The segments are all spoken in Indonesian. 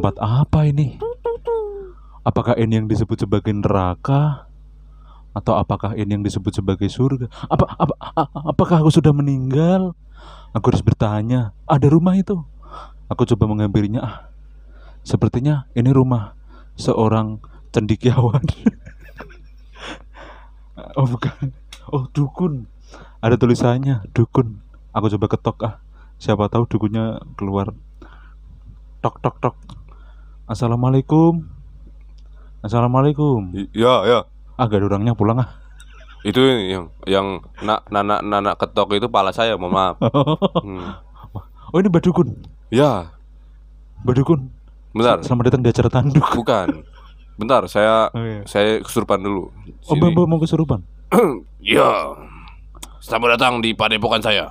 tempat apa ini? Apakah ini yang disebut sebagai neraka? Atau apakah ini yang disebut sebagai surga? Apa, apa, apakah aku sudah meninggal? Aku harus bertanya. Ada rumah itu. Aku coba menghampirinya. Ah, sepertinya ini rumah seorang cendikiawan. oh bukan. Oh dukun. Ada tulisannya dukun. Aku coba ketok ah. Siapa tahu dukunnya keluar. Tok tok tok. Assalamualaikum. Assalamualaikum. Ya, ya. Ah gak ada orangnya pulang ah. Itu yang yang nak nana nana ketok itu pala saya, mohon maaf. Hmm. Oh ini Mbak Dukun. Ya, Mbak Dukun. bentar. Selamat datang di acara tanduk. Bukan. Bentar, saya Oh, iya. saya kesurupan dulu. Oh Sini. Mbak mau kesurupan. Ya. Selamat datang di padepokan saya.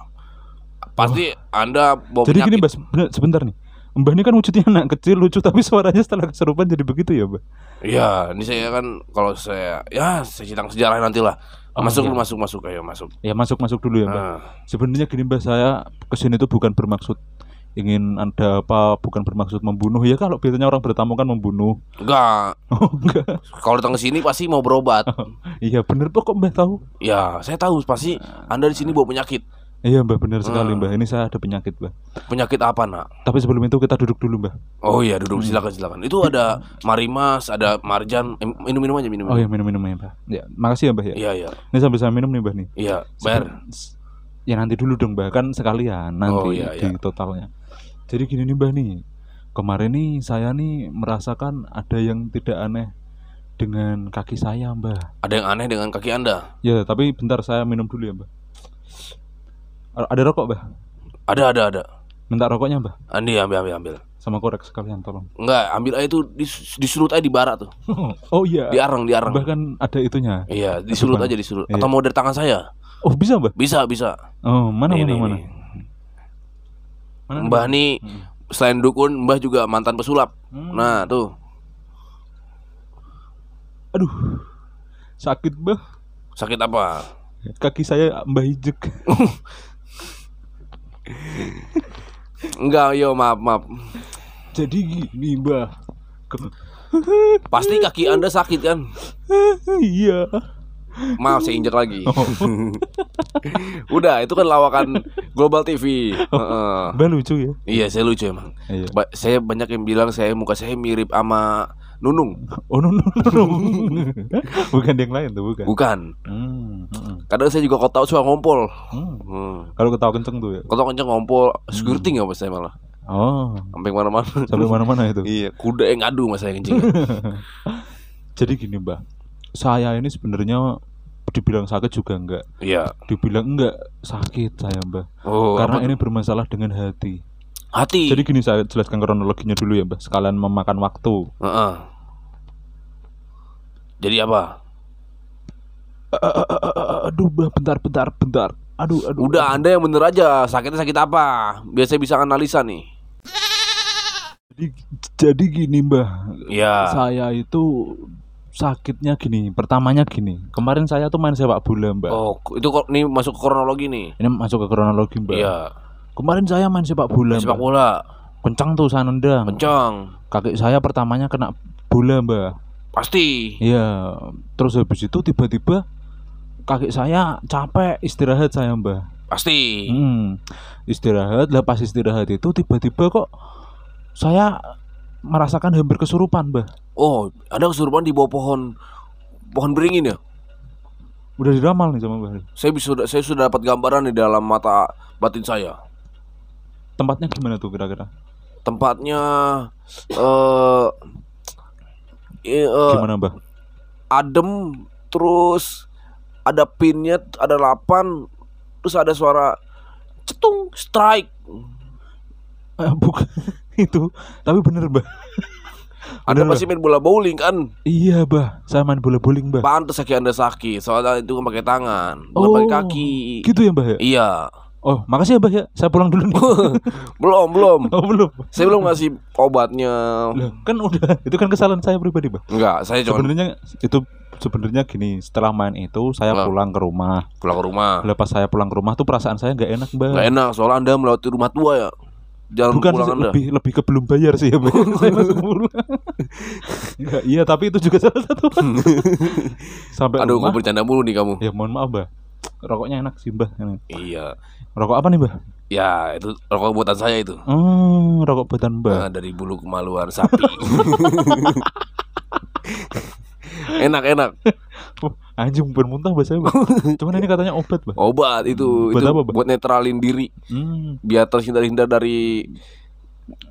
Pasti Anda bawa Jadi gini penyakit. Mbak, sebentar- sebentar nih. Mbak ini kan wujudnya anak kecil lucu tapi suaranya setelah kesurupan jadi begitu ya Mbak. Ya, ini saya kan kalau saya ya saya sidang sejarah nantilah. Oh, masuk iya. masuk, masuk, ayo masuk. Ya masuk masuk dulu ya Mbak. Nah, Sebenarnya gini Mbak saya ke sini tuh bukan bermaksud ingin ada apa bukan bermaksud membunuh ya kalau biasanya orang bertamu kan membunuh enggak. oh enggak Kalau datang ke sini pasti mau berobat. iya bener kok mbak tahu Ya, saya tahu pasti Anda di sini bawa penyakit. Iya mbak bener sekali Hmm. mbak ini saya ada penyakit mbak Penyakit apa, Nak? tapi sebelum itu kita duduk dulu mbak Oh iya, duduk silakan silakan. Itu ada marimas, ada marjan. Eh, minum minum aja minum. oh iya minum minum ya mbak ya makasih ya mbak ya Iya, iya. ini sambil saya minum nih mbak nih Iya, bayar. Ya nanti dulu dong mbak kan sekalian nanti Oh, iya, di iya. totalnya jadi gini nih mbak nih kemarin nih saya nih merasakan ada yang tidak aneh dengan kaki saya mbak Ada yang aneh dengan kaki Anda? ya tapi bentar saya minum dulu ya mbak A- ada rokok mbak Ada, ada, ada. minta rokoknya mbak Andi ambil ambil ambil. sama korek sekalian tolong Enggak, ambil aja itu dis- disurut aja di barat tuh. oh iya Diarang, diarang. bahkan ada itunya Iya, disurut aja disurut. Iya. Atau mau dari tangan saya? oh bisa mbak Bisa, bisa. oh mana Nih, mana nih, mana Mbah nih Hmm. selain dukun, Mbah juga mantan pesulap. Hmm. Nah, tuh. aduh sakit mbak Sakit apa? kaki saya mbak hijek Enggak, yo maaf, maaf. jadi gini mbak Ke- Pasti kaki Anda sakit kan? iya Maaf, saya injak lagi. Oh. Udah, itu kan lawakan Global TV. Heeh. mbak lucu ya Iya, saya lucu emang. iya Ba- saya banyak yang bilang saya muka saya mirip sama Nunung. oh no no bukan yang lain tuh bukan Bukan. Hmm, hmm, Kadang saya juga kalau tahu suka ngompol. hmm. Hmm. kalau ketawa kenceng tuh ya Kalau kenceng ngompol, skirting apa saya malah. oh Sampai mana-mana. sampai mana-mana itu Iya, kuda yang ngadu mas saya kencing. jadi gini mbak saya ini sebenarnya dibilang sakit juga enggak Iya. dibilang enggak sakit saya mbak Oh, karena apa ini tuh? bermasalah dengan hati hati. jadi gini saya jelaskan kronologinya dulu ya mbak sekalian memakan waktu Heeh. Jadi apa? aduh mbak bentar bentar bentar aduh aduh Udah, Anda yang bener aja. Sakitnya sakit apa? Biar saya bisa analisa nih. jadi, jadi gini mbak Iya. saya itu sakitnya gini pertamanya gini kemarin saya tuh main sepak bola mbak Oh, itu kok nih masuk ke kronologi nih. ini masuk ke kronologi mbak Iya. Kemarin saya main sepak bola Sepak bola. kencang tuh saya nendang Kencang. kaki saya pertamanya kena bola mbak Pasti. Iya, terus habis itu tiba-tiba kaki saya capek istirahat saya mbak. Pasti. Hmm, istirahat, lah pas istirahat itu tiba-tiba kok saya merasakan hampir kesurupan mbak. Oh, ada kesurupan di bawah pohon pohon beringin ya? Udah diramal nih sama mbak. Saya bisa saya sudah dapat gambaran di dalam mata batin saya. Tempatnya gimana tuh kira-kira? Tempatnya eh eh, Gimana mbak? adem terus ada pinnya ada lapan terus ada suara cetung strike Eh, bukan itu, tapi bener mbak. anda Bener, pasti main bola bowling kan Iya mbak, saya main bola bowling mbak. pantas kaki anda sakit soalnya itu pakai tangan bukan Oh, pakai kaki Gitu ya mbak ya? iya Oh, makasih ya mbak ya. Saya pulang dulu nih. belum belum oh belum. saya belum ngasih obatnya Lah, kan udah. Itu kan kesalahan saya pribadi mbak. enggak saya cuma Sebenarnya itu sebenarnya gini. Setelah main itu saya Lah. pulang ke rumah. pulang ke rumah Lah pas saya pulang ke rumah tuh perasaan saya nggak enak mbak. nggak enak soalnya anda melewati rumah tua ya jalan Bukan pulang Anda. lebih lebih ke belum bayar sih ya, Mbak. Saya langsung pulang. Iya, tapi itu juga salah satu. Sampai Aduh, rumah. bercanda mulu nih kamu. Ya mohon maaf, Mbak. Rokoknya enak sih. Ini. Iya. Rokok apa nih, Mbak? Ya, itu rokok buatan saya itu. Oh, rokok buatan Mbak. Nah, dari bulu kemaluan sapi. enak enak. Oh, anjing bermuntah bahasa Mbak. Cuman ini katanya obat, Mbak. Obat itu Buat itu apa, Bang? buat netralin diri Hmm. biar terhindar-hindar dari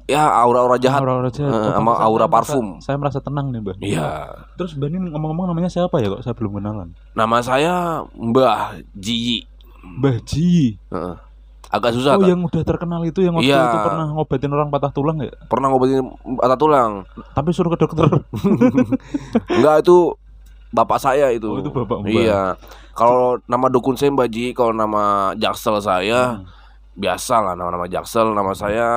ya aura-aura jahat. Aura-aura jahat. Oh, sama aura saya merasa- parfum. Saya merasa tenang nih, Mbak. Iya. Terus Mbak ini ngomong-ngomong namanya siapa ya kok saya belum kenalan? Nama saya Mbah Ji. Mbah Ji. Heeh. Agak susah Oh, tak? yang udah terkenal itu yang waktu Iya. itu pernah ngobatin orang patah tulang ya? Pernah ngobatin patah tulang. Tapi suruh ke dokter. Enggak itu bapak saya itu. Oh, itu bapak Mbak. Iya. Kalau nama dukun saya Mbak Ji, kalau nama jaksel saya Hmm. biasa lah nama-nama jaksel. Nama saya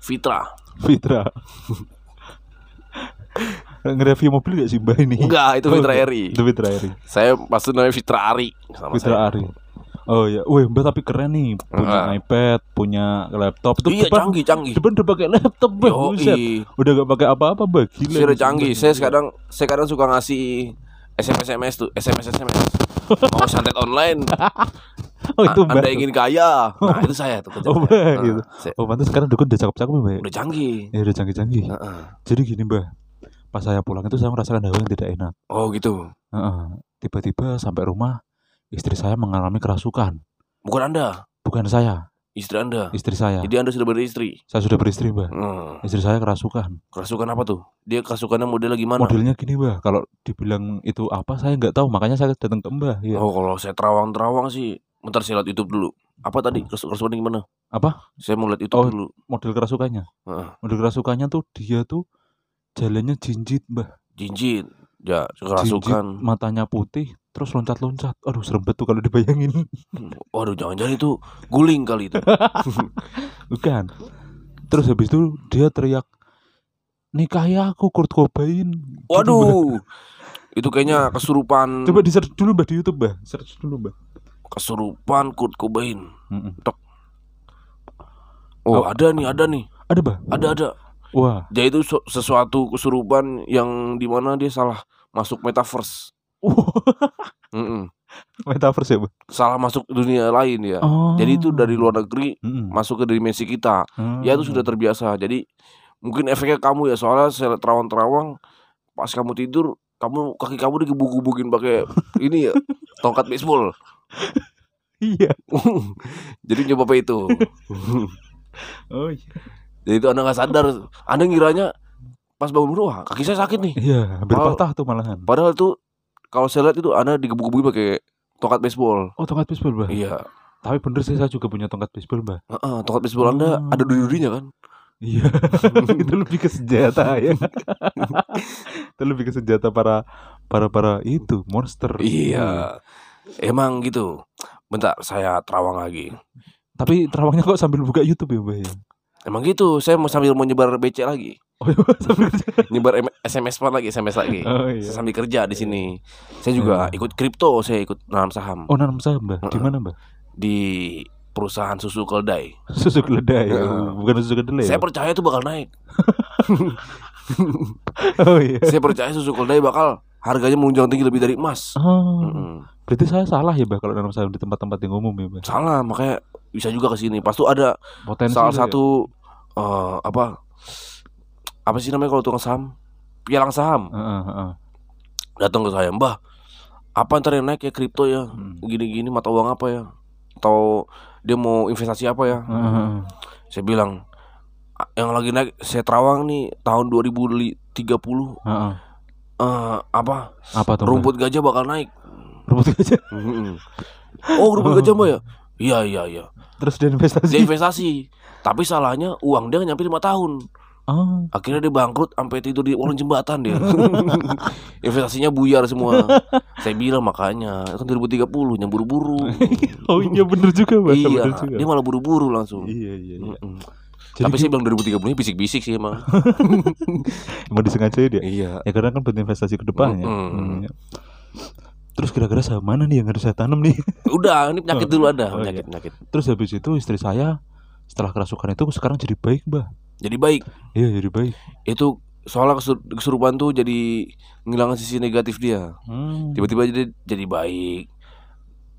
Fitra. Fitra. Nge-review mobil gak sih Mbak ini? Enggak, itu Oh, Fitra. Eri. Itu Fitra Eri. Saya pasti namanya Fitra Ari sama Fitra saya. Ari. Oh ya, wih Mbak tapi keren nih, punya Enggak. iPad, punya laptop. Itu Iya depan, canggih canggih. depan udah pakai laptop Mbak. Udah gak pakai apa-apa Mbak, gila. Saya udah nih, canggih. Saya sekarang saya kadang suka ngasih SMS SMS tuh, SMS SMS. Mau santet online, Oh itu. Anda ingin kaya. Nah, itu saya tuh Oh. Mbak, Nah, gitu. saya- Oh pantas sekarang dukun udah cakep-cakep ya Mbak. udah canggih. Ya udah canggih-canggih. Heeh. Jadi gini Mbak, pas saya pulang itu saya merasakan hawa yang tidak enak. Oh gitu. Heeh. Tiba-tiba sampai rumah istri saya mengalami kerasukan. Bukan Anda, Bukan saya, istri Anda. istri saya. Jadi Anda sudah beristri. Saya sudah beristri Mbak. Hmm. Istri saya kerasukan. Kerasukan apa tuh? Dia kerasukannya model gimana? Modelnya gini Mbak, kalau dibilang itu apa saya nggak tahu, makanya saya datang ke Mbak. Ya. Oh, kalau saya terawang-terawang sih, bentar saya lihat YouTube dulu. Apa tadi? Keras- Kerasukan gimana? Apa? Saya mau lihat YouTube Oh. dulu. Model kerasukannya. Heeh. Model kerasukannya tuh dia tuh jalannya jinjit Mbak. Jinjit. Ya, Jinjit, kerasukan. matanya putih, terus loncat-loncat. Aduh serem banget tuh kalau dibayangin. Waduh, jangan-jangan itu guling kali itu. Bukan. Terus habis itu dia teriak nikahi aku Kurt Cobain. Gitu. Waduh. Itu kayaknya kesurupan Coba di search dulu Mbak di YouTube Mbak. Search dulu Mbak. Kesurupan Kurt Cobain. Mm-mm. Oh, Oh. ada nih, ada nih. Ada Mbak? Ada ada. Wah. Dia itu su- sesuatu kesurupan yang di mana dia salah masuk metaverse. Mm-mm. Metaverse ya Mbak? Salah masuk dunia lain ya. Oh. Jadi itu dari luar negeri Mm-mm. masuk ke dimensi kita. Ya itu sudah terbiasa. Jadi mungkin efeknya kamu ya soalnya saya terawang-terawang pas kamu tidur kamu kaki kamu digebuk-gebukin pakai ini ya tongkat baseball. Iya. Jadi nyoba apa itu. Oh iya. Jadi itu anda nggak sadar. Anda ngiranya pas bangun wah kaki saya sakit nih. Iya, hampir Oh. patah tuh malahan. Padahal itu kalau saya lihat itu anda digebuk-gebukin pakai tongkat baseball. Oh, tongkat baseball, Mbak. Iya. Tapi bener sih saya juga punya tongkat baseball, Mbak. Heeh, tongkat baseball anda Hmm. ada duri-durinya kan? Iya. itu lebih ke senjata ya. itu lebih ke senjata para para para itu monster. Iya. Emang gitu. Bentar, saya terawang lagi. Tapi terawangnya kok sambil buka YouTube ya, Mbak ya? Emang gitu, saya mau sambil mau nyebar BC lagi. Oh, iya, sambil. Nyebar SMS pan lagi, SMS lagi. Oh iya. Saya sambil kerja di sini. Saya juga Hmm. ikut kripto, saya ikut nanam saham Oh, nanam saham, Mbak. Di mana, Mbak? di perusahaan susu keledai. Susu keledai, Heeh. bukan susu kedelai. Saya ya? percaya itu bakal naik. Oh iya. saya percaya susu keledai bakal harganya menunjang tinggi lebih dari emas. Oh, Mm-mm. berarti saya salah ya, Mbak, kalau nanam saham di tempat-tempat yang umum ya, Mbak. Salah, makanya bisa juga ke sini. Pas tuh ada Potensi salah ya? satu eh, apa apa sih namanya kalau tukang saham? Pialang saham Heeh, heeh. datang ke saya, Mbah. Apa ntar yang naik ya kripto ya? Hmm. Gini-gini mata uang apa ya? Atau dia mau investasi apa ya? Heeh. Saya bilang "A- yang lagi naik saya terawang nih tahun 2030 Heeh. Eh apa Apa tuh? Mbak? rumput gajah bakal naik. rumput aja. oh rumput gajah mbak ya? Iya iya iya. Terus dia investasi. Dia investasi. Tapi salahnya uang dia nyampe lima tahun. Oh, Akhirnya dia bangkrut sampai tidur di kolong jembatan dia. Investasinya buyar semua. Saya bilang makanya kan 2030 yang buru-buru. oh iya bener juga, Mbak. iya, Bener juga. dia malah buru-buru langsung. Iya, iya, iya. Mm-mm. Jadi Tapi saya bilang 2030 ini bisik-bisik sih emang. emang disengaja dia. iya. Ya karena kan buat investasi ke depannya. Mm-mm. Hmm, iya. Terus kira-kira saham mana nih yang harus saya tanam nih? Udah, ini penyakit dulu ada, Oh, iya. penyakit penyakit. Terus habis itu istri saya setelah kerasukan itu sekarang jadi baik mbah Jadi baik. iya jadi baik Itu soalnya kesur- kesurupan tuh jadi ngilangin sisi negatif dia. hmm. Tiba-tiba jadi jadi baik.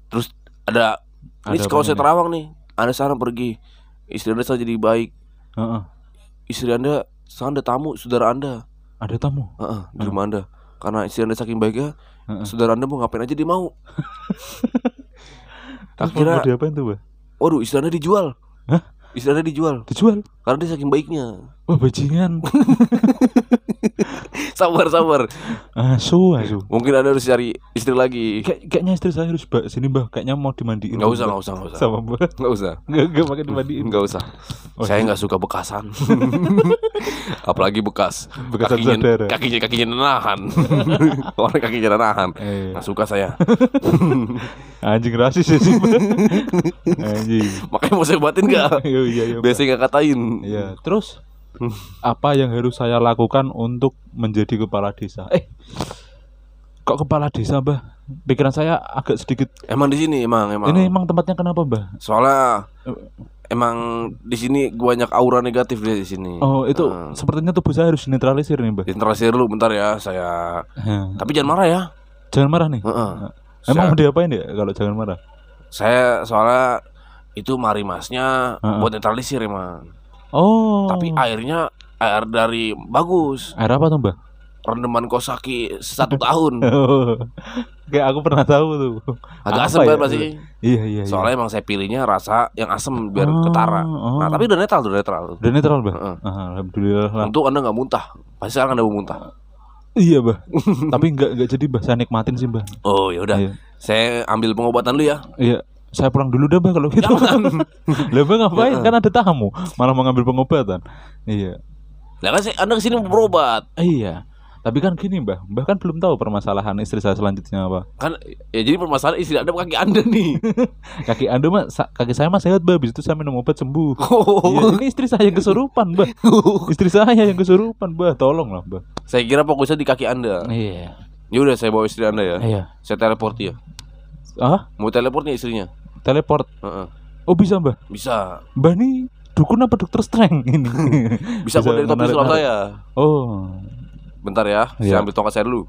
Terus ada, ini Ada kalau saya terawang nih, anda sekarang pergi, istri anda sekarang jadi baik, Heeh. istri anda sekarang ada tamu, saudara anda, ada tamu Heeh, di rumah anda. Karena istri anda saking baiknya, Heeh. saudara anda mau ngapain aja dia mau. Terus Akhirnya- mau diapain tuh mbah Waduh, istri anda dijual. Hah? Istri anda dijual dijual karena dia saking baiknya. Wah bajingan Sabar, sabar. asu asu Mungkin anda harus cari istri lagi. Kayak, kayaknya istri saya harus mbak sini mbah kayaknya mau dimandiin Nggak usah, nggak usah, nggak usah. sama mbak Nggak usah. nggak nggak pakai dimandiin Nggak usah. Oh, Saya iya. nggak suka bekasan. Apalagi bekas. Bekasan kakinya, saudara. kakinya kakinya nahan. Orang kakinya nahan. Eh, Nggak suka saya. anjing rasis ya sih mbak anjing Makanya mau saya buatin iya iya iya Mbak. Biasanya nggak katain. Iya, terus apa yang harus saya lakukan untuk menjadi kepala desa? Eh, kok kepala desa, Mbah? Pikiran saya agak sedikit. Emang di sini emang emang. Ini emang tempatnya kenapa, Mbah? Soalnya emang di sini banyak aura negatif dia di sini. Oh, itu Heeh. sepertinya tubuh saya harus netralisir nih, Mbah. Interasi dulu bentar ya, saya. Heh. Tapi jangan marah ya. Jangan marah nih. Heeh. Emang mau Saya, diapain ya kalau jangan marah? saya soalnya itu marimasnya Heeh. buat netralisir emang. Oh. Tapi airnya air dari bagus. air apa tuh, Mbah? Rendeman kosaki satu tahun. Kayak aku pernah tahu tuh. Agak Apa asam ya? pasti. Iya, iya, iya. Soalnya emang saya pilihnya rasa yang asam biar Oh, ketara. oh. Nah, tapi udah netral, udah netral. udah netral. Heeh. Ah, Alhamdulillah lah. Untuk anda nggak muntah. Pasti sekarang anda mau muntah. Iya, Mbah. Tapi enggak enggak jadi, Mbah. Saya nikmatin sih, Mbah. Oh ya udah. Iya. Saya ambil pengobatan dulu ya. Iya, saya pulang dulu dah bang kalau gitu. Lah bang ngapain? Kan ada tamu, malah mau ngambil pengobatan. Iya, Lah kan anda ke sini mau berobat. iya. Tapi kan gini mbah, mbah kan belum tahu permasalahan istri saya selanjutnya apa. Kan ya jadi permasalahan istri anda kaki anda nih. Kaki anda mah, kaki saya mah sehat mbah. Habis itu saya minum obat sembuh. Oh. Iya, ini istri saya yang kesurupan mbah. Istri saya yang kesurupan mbah. Tolong lah mbah. saya kira fokusnya di kaki anda. Iya, Ya udah saya bawa istri anda ya. iya. Saya teleport ya. Ah, Mau teleport nih istrinya. Teleport. Heeh. Oh bisa mbah. Bisa. Mbah nih dukun apa dokter strength ini? Bisa, buat dari topi sulap saya. Oh, Bentar ya, Iya. saya ambil tongkat saya dulu.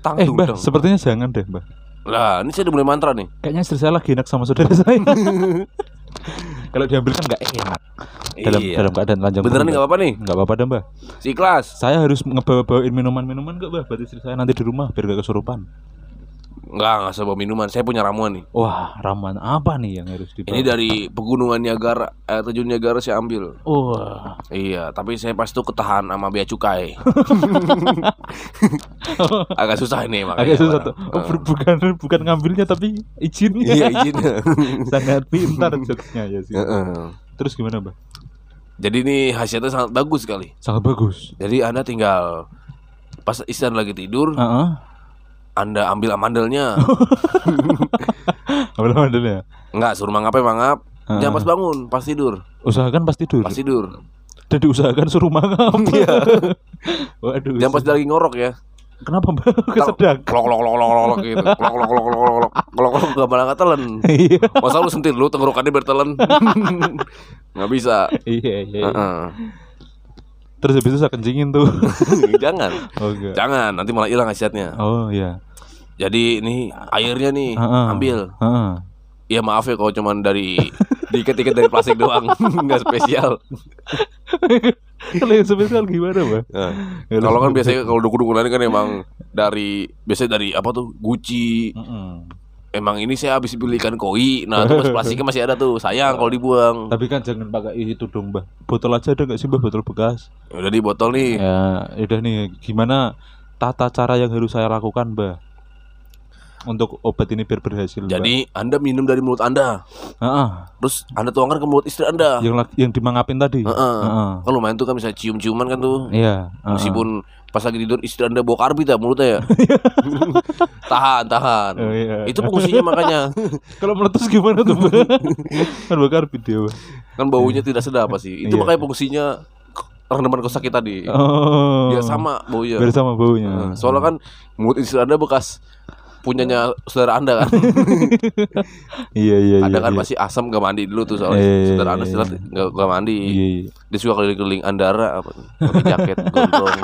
Tang eh mbah, sepertinya jangan deh mbah. Lah, ini saya udah mulai mantra nih. Kayaknya istri saya lagi enak sama saudara saya. Kalau diambil kan nggak enak dalam Iya. dalam keadaan lanjang. Beneran nggak apa-apa nih. Nggak apa-apa mbak. Si kelas. Saya harus ngebawa-bawain minuman-minuman nggak mbak buat istri saya nanti di rumah biar gak kesurupan. Enggak, enggak usah bawa minuman. Saya punya ramuan nih. Wah ramuan apa nih yang harus dibawa? Ini dari pegunungan Niagara, air terjun Niagara saya ambil. Wah. Iya, tapi saya pas itu ketahan sama bea cukai. Agak susah ini makanya. Agak susah tuh. Bang. Oh, bu- bukan bukan ngambilnya tapi izin. Iya, izin. Sangat pintar jokesnya ya sih. Heeh. Terus gimana mbak? Jadi ini hasilnya sangat bagus sekali. Sangat bagus. Jadi Anda tinggal pas Anda lagi tidur, Heeh. Anda ambil amandelnya. Ambil modelnya. Enggak, suruh mangap ya mangap. Heeh. Jangan pas bangun, pas tidur. Usahakan pas tidur. Pas tidur. Dan diusahakan suruh mangap. Iya. Waduh. Jangan pas lagi ngorok ya. Kenapa mbak? Kesedak. Klok klok klok klok klok gitu. Klok klok klok klok klok klok klok enggak malah telen. Iya. Masa lu sentil lu tenggorokannya biar telen. Enggak bisa. Iya iya. Heeh. Terus habis itu saya kencingin tuh. Jangan. Oh enggak. Jangan, nanti malah hilang khasiatnya. Oh iya. Jadi ini airnya nih Heeh. ambil. Heeh. Ya maaf ya kalau cuman dari diikat-ikat dari plastik doang, nggak spesial. Kalau yang spesial gimana, Bang? Nah, kalau kan biasanya kalau dukun-dukun lain kan emang dari biasanya dari apa tuh Gucci. Mm-mm. Emang ini saya habis beli ikan koi. Nah, terus plastiknya masih ada tuh. Sayang kalau dibuang. Tapi kan jangan pakai itu dong, Mbah. Botol aja ada nggak sih, Mbah? Botol bekas. Ya Udah di botol nih. Ya, udah nih. Gimana tata cara yang harus saya lakukan, Mbah? Untuk obat ini biar berhasil? Jadi Anda minum dari mulut Anda. Heeh. Terus Anda tuangkan ke mulut istri Anda. yang yang dimangapin tadi. Heeh. Heeh. Kan lumayan tuh kan bisa cium-ciuman kan tuh. Iya. heeh. Meskipun pas lagi tidur istri Anda bawa karbit ya mulutnya ya. tahan, tahan. Oh, iya. Itu fungsinya makanya. Kalau meletus gimana tuh, kan bakar video. Mbah. kan baunya tidak sedap pasti. Itu Iya. makanya fungsinya rendaman kosaki tadi. Oh. Biar sama baunya. Biar sama baunya. Nah, Soalnya kan mulut istri Anda bekas punyanya saudara anda kan. Iya iya iya. anda kan iya. masih asam gak mandi dulu tuh soalnya Iya, saudara anda iya, iya. gak, gak mandi. Iya, iya. Dia suka keliling-keliling Andara apa pakai jaket gondrong.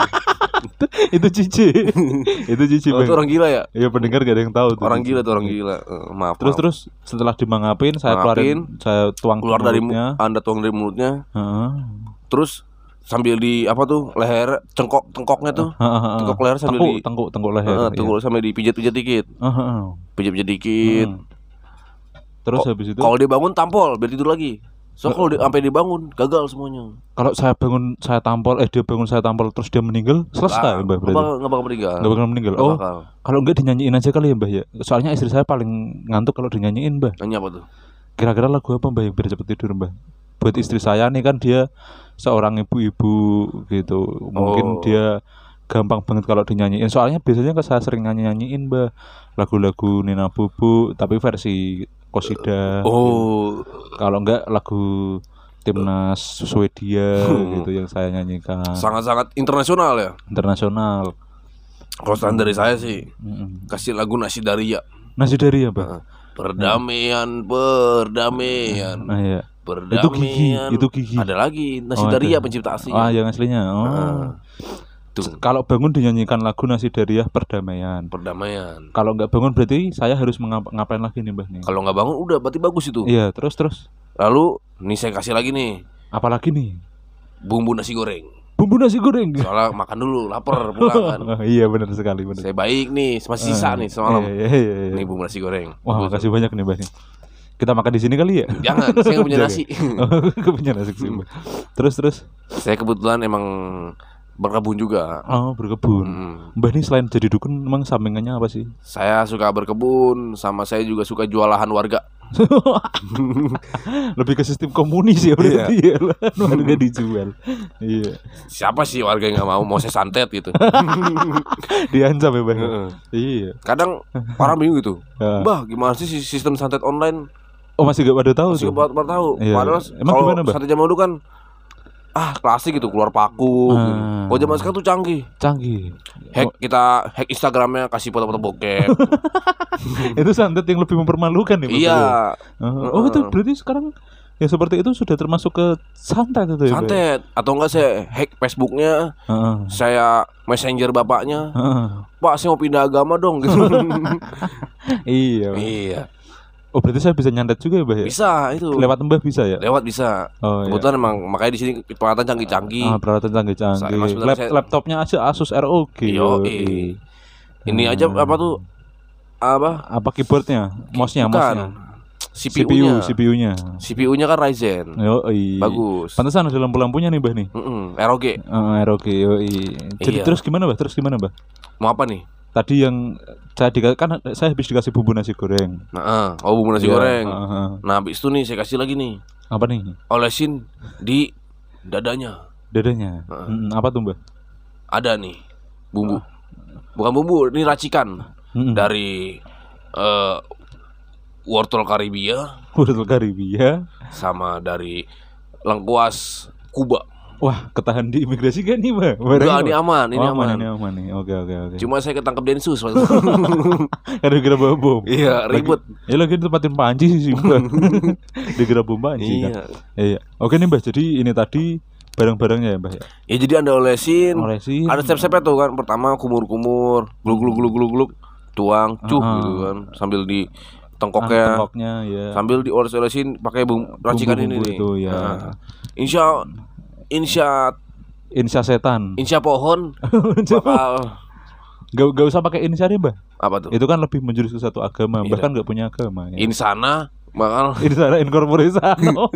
itu cici. itu cici Oh, itu orang gila ya? Iya pendengar gak ada yang tahu tuh. Orang gila tuh orang gila. Eh, maaf. Terus maaf. terus setelah dimangapin saya Mangapin, keluarin saya tuang keluar dari mu- mulutnya. anda tuang dari mulutnya, terus sambil di apa tuh leher cengkok tengkoknya tuh Heeh, heeh. tengkok leher sambil tengkuk, di tengkuk, tengkuk leher. Heeh, iya. tengkok sambil dipijat-pijat dikit, pijat-pijat dikit. Hmm. Terus Kok- habis itu Kalau dia bangun tampol biar tidur lagi. So kalau dia sampai dia bangun gagal semuanya. kalau saya bangun saya tampol eh dia bangun saya tampol terus dia meninggal selesai Mbah Nggak berarti. nggak bakal meninggal. Nggak bakal meninggal. Oh, kalau enggak dinyanyiin aja kali ya Mbah ya. Soalnya istri saya paling ngantuk kalau dinyanyiin Mbah. Nanya apa tuh? Kira-kira lagu apa Mbah yang biar cepet tidur Mbah? Buat istri saya nih kan dia seorang ibu-ibu gitu. Mungkin Oh. dia gampang banget kalau dinyanyiin. Soalnya biasanya kan saya sering nyanyi-nyanyiin Mbah lagu-lagu Nina Bubu tapi versi kosida. Oh, Kalau enggak lagu timnas Swedia gitu yang saya nyanyikan sangat-sangat internasional ya. internasional. Kalau dari saya sih kasih lagu nasi daria. Nasi dari ya, Mbak? Heeh. Perdamaian, perdamaian, Nah, iya. Itu gigi, itu gigi. Ada lagi nasi Oh, daria pencipta asli. Ah, yang aslinya. Oh. Tuh, Kalau bangun dinyanyikan lagu Nasi Dariah Perdamaian. perdamaian. Kalau nggak bangun berarti saya harus ngapain lagi nih, Mbah nih? Kalau nggak bangun udah berarti bagus itu. Iya, terus terus. Lalu nih saya kasih lagi nih Apalagi nih? bumbu nasi goreng. Bumbu nasi goreng. Soalnya makan dulu, lapar pulang kan. Oh, iya benar sekali benar. Saya baik nih, masih sisa nih semalam. Iya, iya, iya, iya. Nih bumbu nasi goreng. Wah, Bagus. makasih banyak nih, Mbah nih. Kita makan di sini kali ya? Jangan, saya nggak punya nasi. Oh, nggak punya nasi sih, Mbah. Terus terus. saya kebetulan emang berkebun juga. Oh, berkebun. Hmm. Mbah ini selain jadi dukun emang sampingannya apa sih? Saya suka berkebun, sama saya juga suka jual lahan warga. Lebih ke sistem komunis ya berarti ya. Warga dijual. Iya. Siapa sih warga yang nggak mau? Mau saya santet gitu. Diancam ya. Heeh. Iya. Kadang orang bingung gitu. Bah, gimana sih sistem santet online? Oh, masih gak pada tahu Masih tuh. baru baru tahu. Iya, Padahal. Emang kalau gimana, Mbak? santet zaman dulu kan ah klasik gitu keluar paku. gitu. Ah. Kalau zaman sekarang tuh canggih. Canggih. Hack kita hack Instagramnya kasih foto-foto bokep. itu santet yang lebih mempermalukan ya Mbak? iya, Oh, oh, itu berarti sekarang yang seperti itu sudah termasuk ke santet itu ya? Santet atau enggak saya hack Facebooknya, Heeh. saya messenger bapaknya. Heeh. Pak, saya mau pindah agama dong gitu. Iya. Iya, Oh, berarti saya bisa nyantet juga ya, Mbah ya? bisa itu. Lewat Mbah bisa ya? Lewat bisa. Oh, iya. Kebetulan emang makanya di sini peralatan canggih-canggih. Ah, peralatan canggih-canggih. Saya- Lap- laptopnya aja Asus ROG. Yo, yoi. Ini aja Hmm. apa tuh? Apa? Apa keyboardnya? Mouse-nya, mouse-nya. CPU-nya. CPU-nya. CPU-nya kan Ryzen. Yo, Bagus. Pantesan ada lampu-lampunya nih, Mbah nih. Mm-mm, ROG. Uh, ROG, yoi. Jadi Iya. terus gimana, Mbah? Terus gimana, Mbah? Mau apa nih? Tadi yang saya dika- kan saya habis dikasih bumbu nasi goreng. Nah, oh bumbu nasi Iya, goreng. uh, uh. Nah, habis itu nih saya kasih lagi nih. Apa nih? Olesin di dadanya. Dadanya. Heeh. Mm, apa tuh, Mbah? Ada nih bumbu. Bukan bumbu, ini racikan Mm, dari eh wortel Karibia Wortel Karibia. sama dari lengkuas Kuba. Wah, ketahan di imigrasi kan nih, Mbah? Enggak, ini aman, ini Oh, aman. Ini aman nih. Oke, oke, oke. Cuma saya ketangkep Densus waktu itu. Karena kira bawa bom. Iya, ribet. Ya lagi tempatin panci sih, Mbah. Dikira bom panci kan. Iya. Iya. Oke nih, Mbah. Jadi ini tadi barang-barangnya ya, Mbah ya. Ya jadi Anda olesin. Olesin. Ada step-stepnya tuh kan. Pertama kumur-kumur, gluk gluk gluk gluk gluk, tuang, cuh Ah. gitu kan. Sambil di Ah, tengkoknya, tengkoknya ya. sambil dioles-olesin pakai bumbu racikan ini Bumbu-bumbu nih. itu, ya. Nah, insya insya Insya setan. insya pohon bakal Gak, gak usah pakai insya deh, Mbah. apa tuh? Itu kan lebih menjurus ke satu agama. Iya. Bahkan gak punya agama. Ya. Insana bakal Insana incorporisano.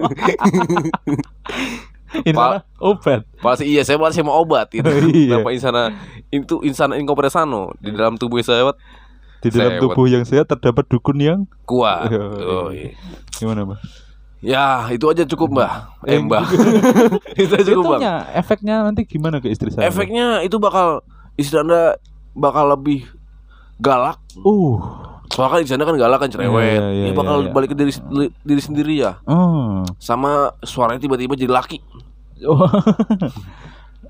Insana obat. pasti iya saya masih mau obat gitu. Iya. Kenapa insana itu insana incorporesano di dalam tubuh saya Di dalam tubuh yang sehat terdapat dukun yang kuat. Iya, Oh, iya. iya. gimana, Mbah? Ya, itu aja cukup, Mbak. Eh, Mbak. itu aja cukup, Bang. Itunya, efeknya nanti gimana ke istri saya? Mbah? Efeknya itu bakal istri Anda bakal lebih galak. Uh. Soalnya kan istri Anda kan galak kan cerewet. Iya, iya, Dia iya, bakal iya. balik ke diri, diri sendiri ya. Oh. Sama suaranya tiba-tiba jadi laki. Oh.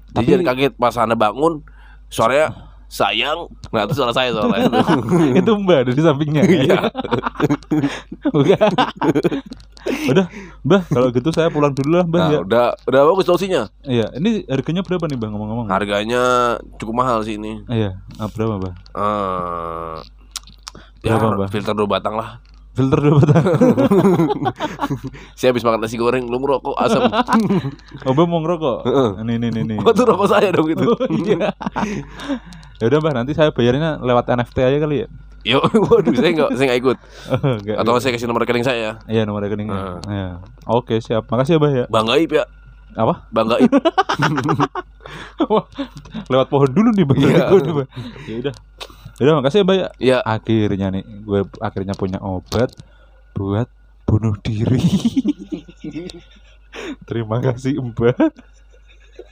Jadi Tapi- jangan kaget pas Anda bangun suaranya sayang. Nah itu suara saya soalnya. itu mbak ada di sampingnya Iya. Bukan. udah mbah kalau gitu saya pulang dulu lah mbah Nah, ya udah udah bagus solusinya. iya ini harganya berapa nih mbah ngomong-ngomong Harganya cukup mahal sih ini. iya ah, berapa mbah Eh ya, Berapa, Mbak? filter dua batang lah. filter dua batang Saya habis makan nasi goreng, lu ngerokok asam. oh mbah mau ngerokok ini ini ini Oh, itu rokok saya dong itu. Oh, iya. ya udah mbah nanti saya bayarnya lewat NFT aja kali ya Yo, waduh, saya enggak saya enggak ikut. Enggak, Atau saya kasih nomor rekening saya. iya nomor rekeningnya Heeh. Iya. oke siap makasih ya mbah ya Bang Gaib ya. apa Bang Gaib. Wah, lewat pohon dulu nih bang Iya. Nih, Bang. ya udah ya udah makasih ya mbak ya Ya, akhirnya nih gue akhirnya punya obat buat bunuh diri terima kasih mbak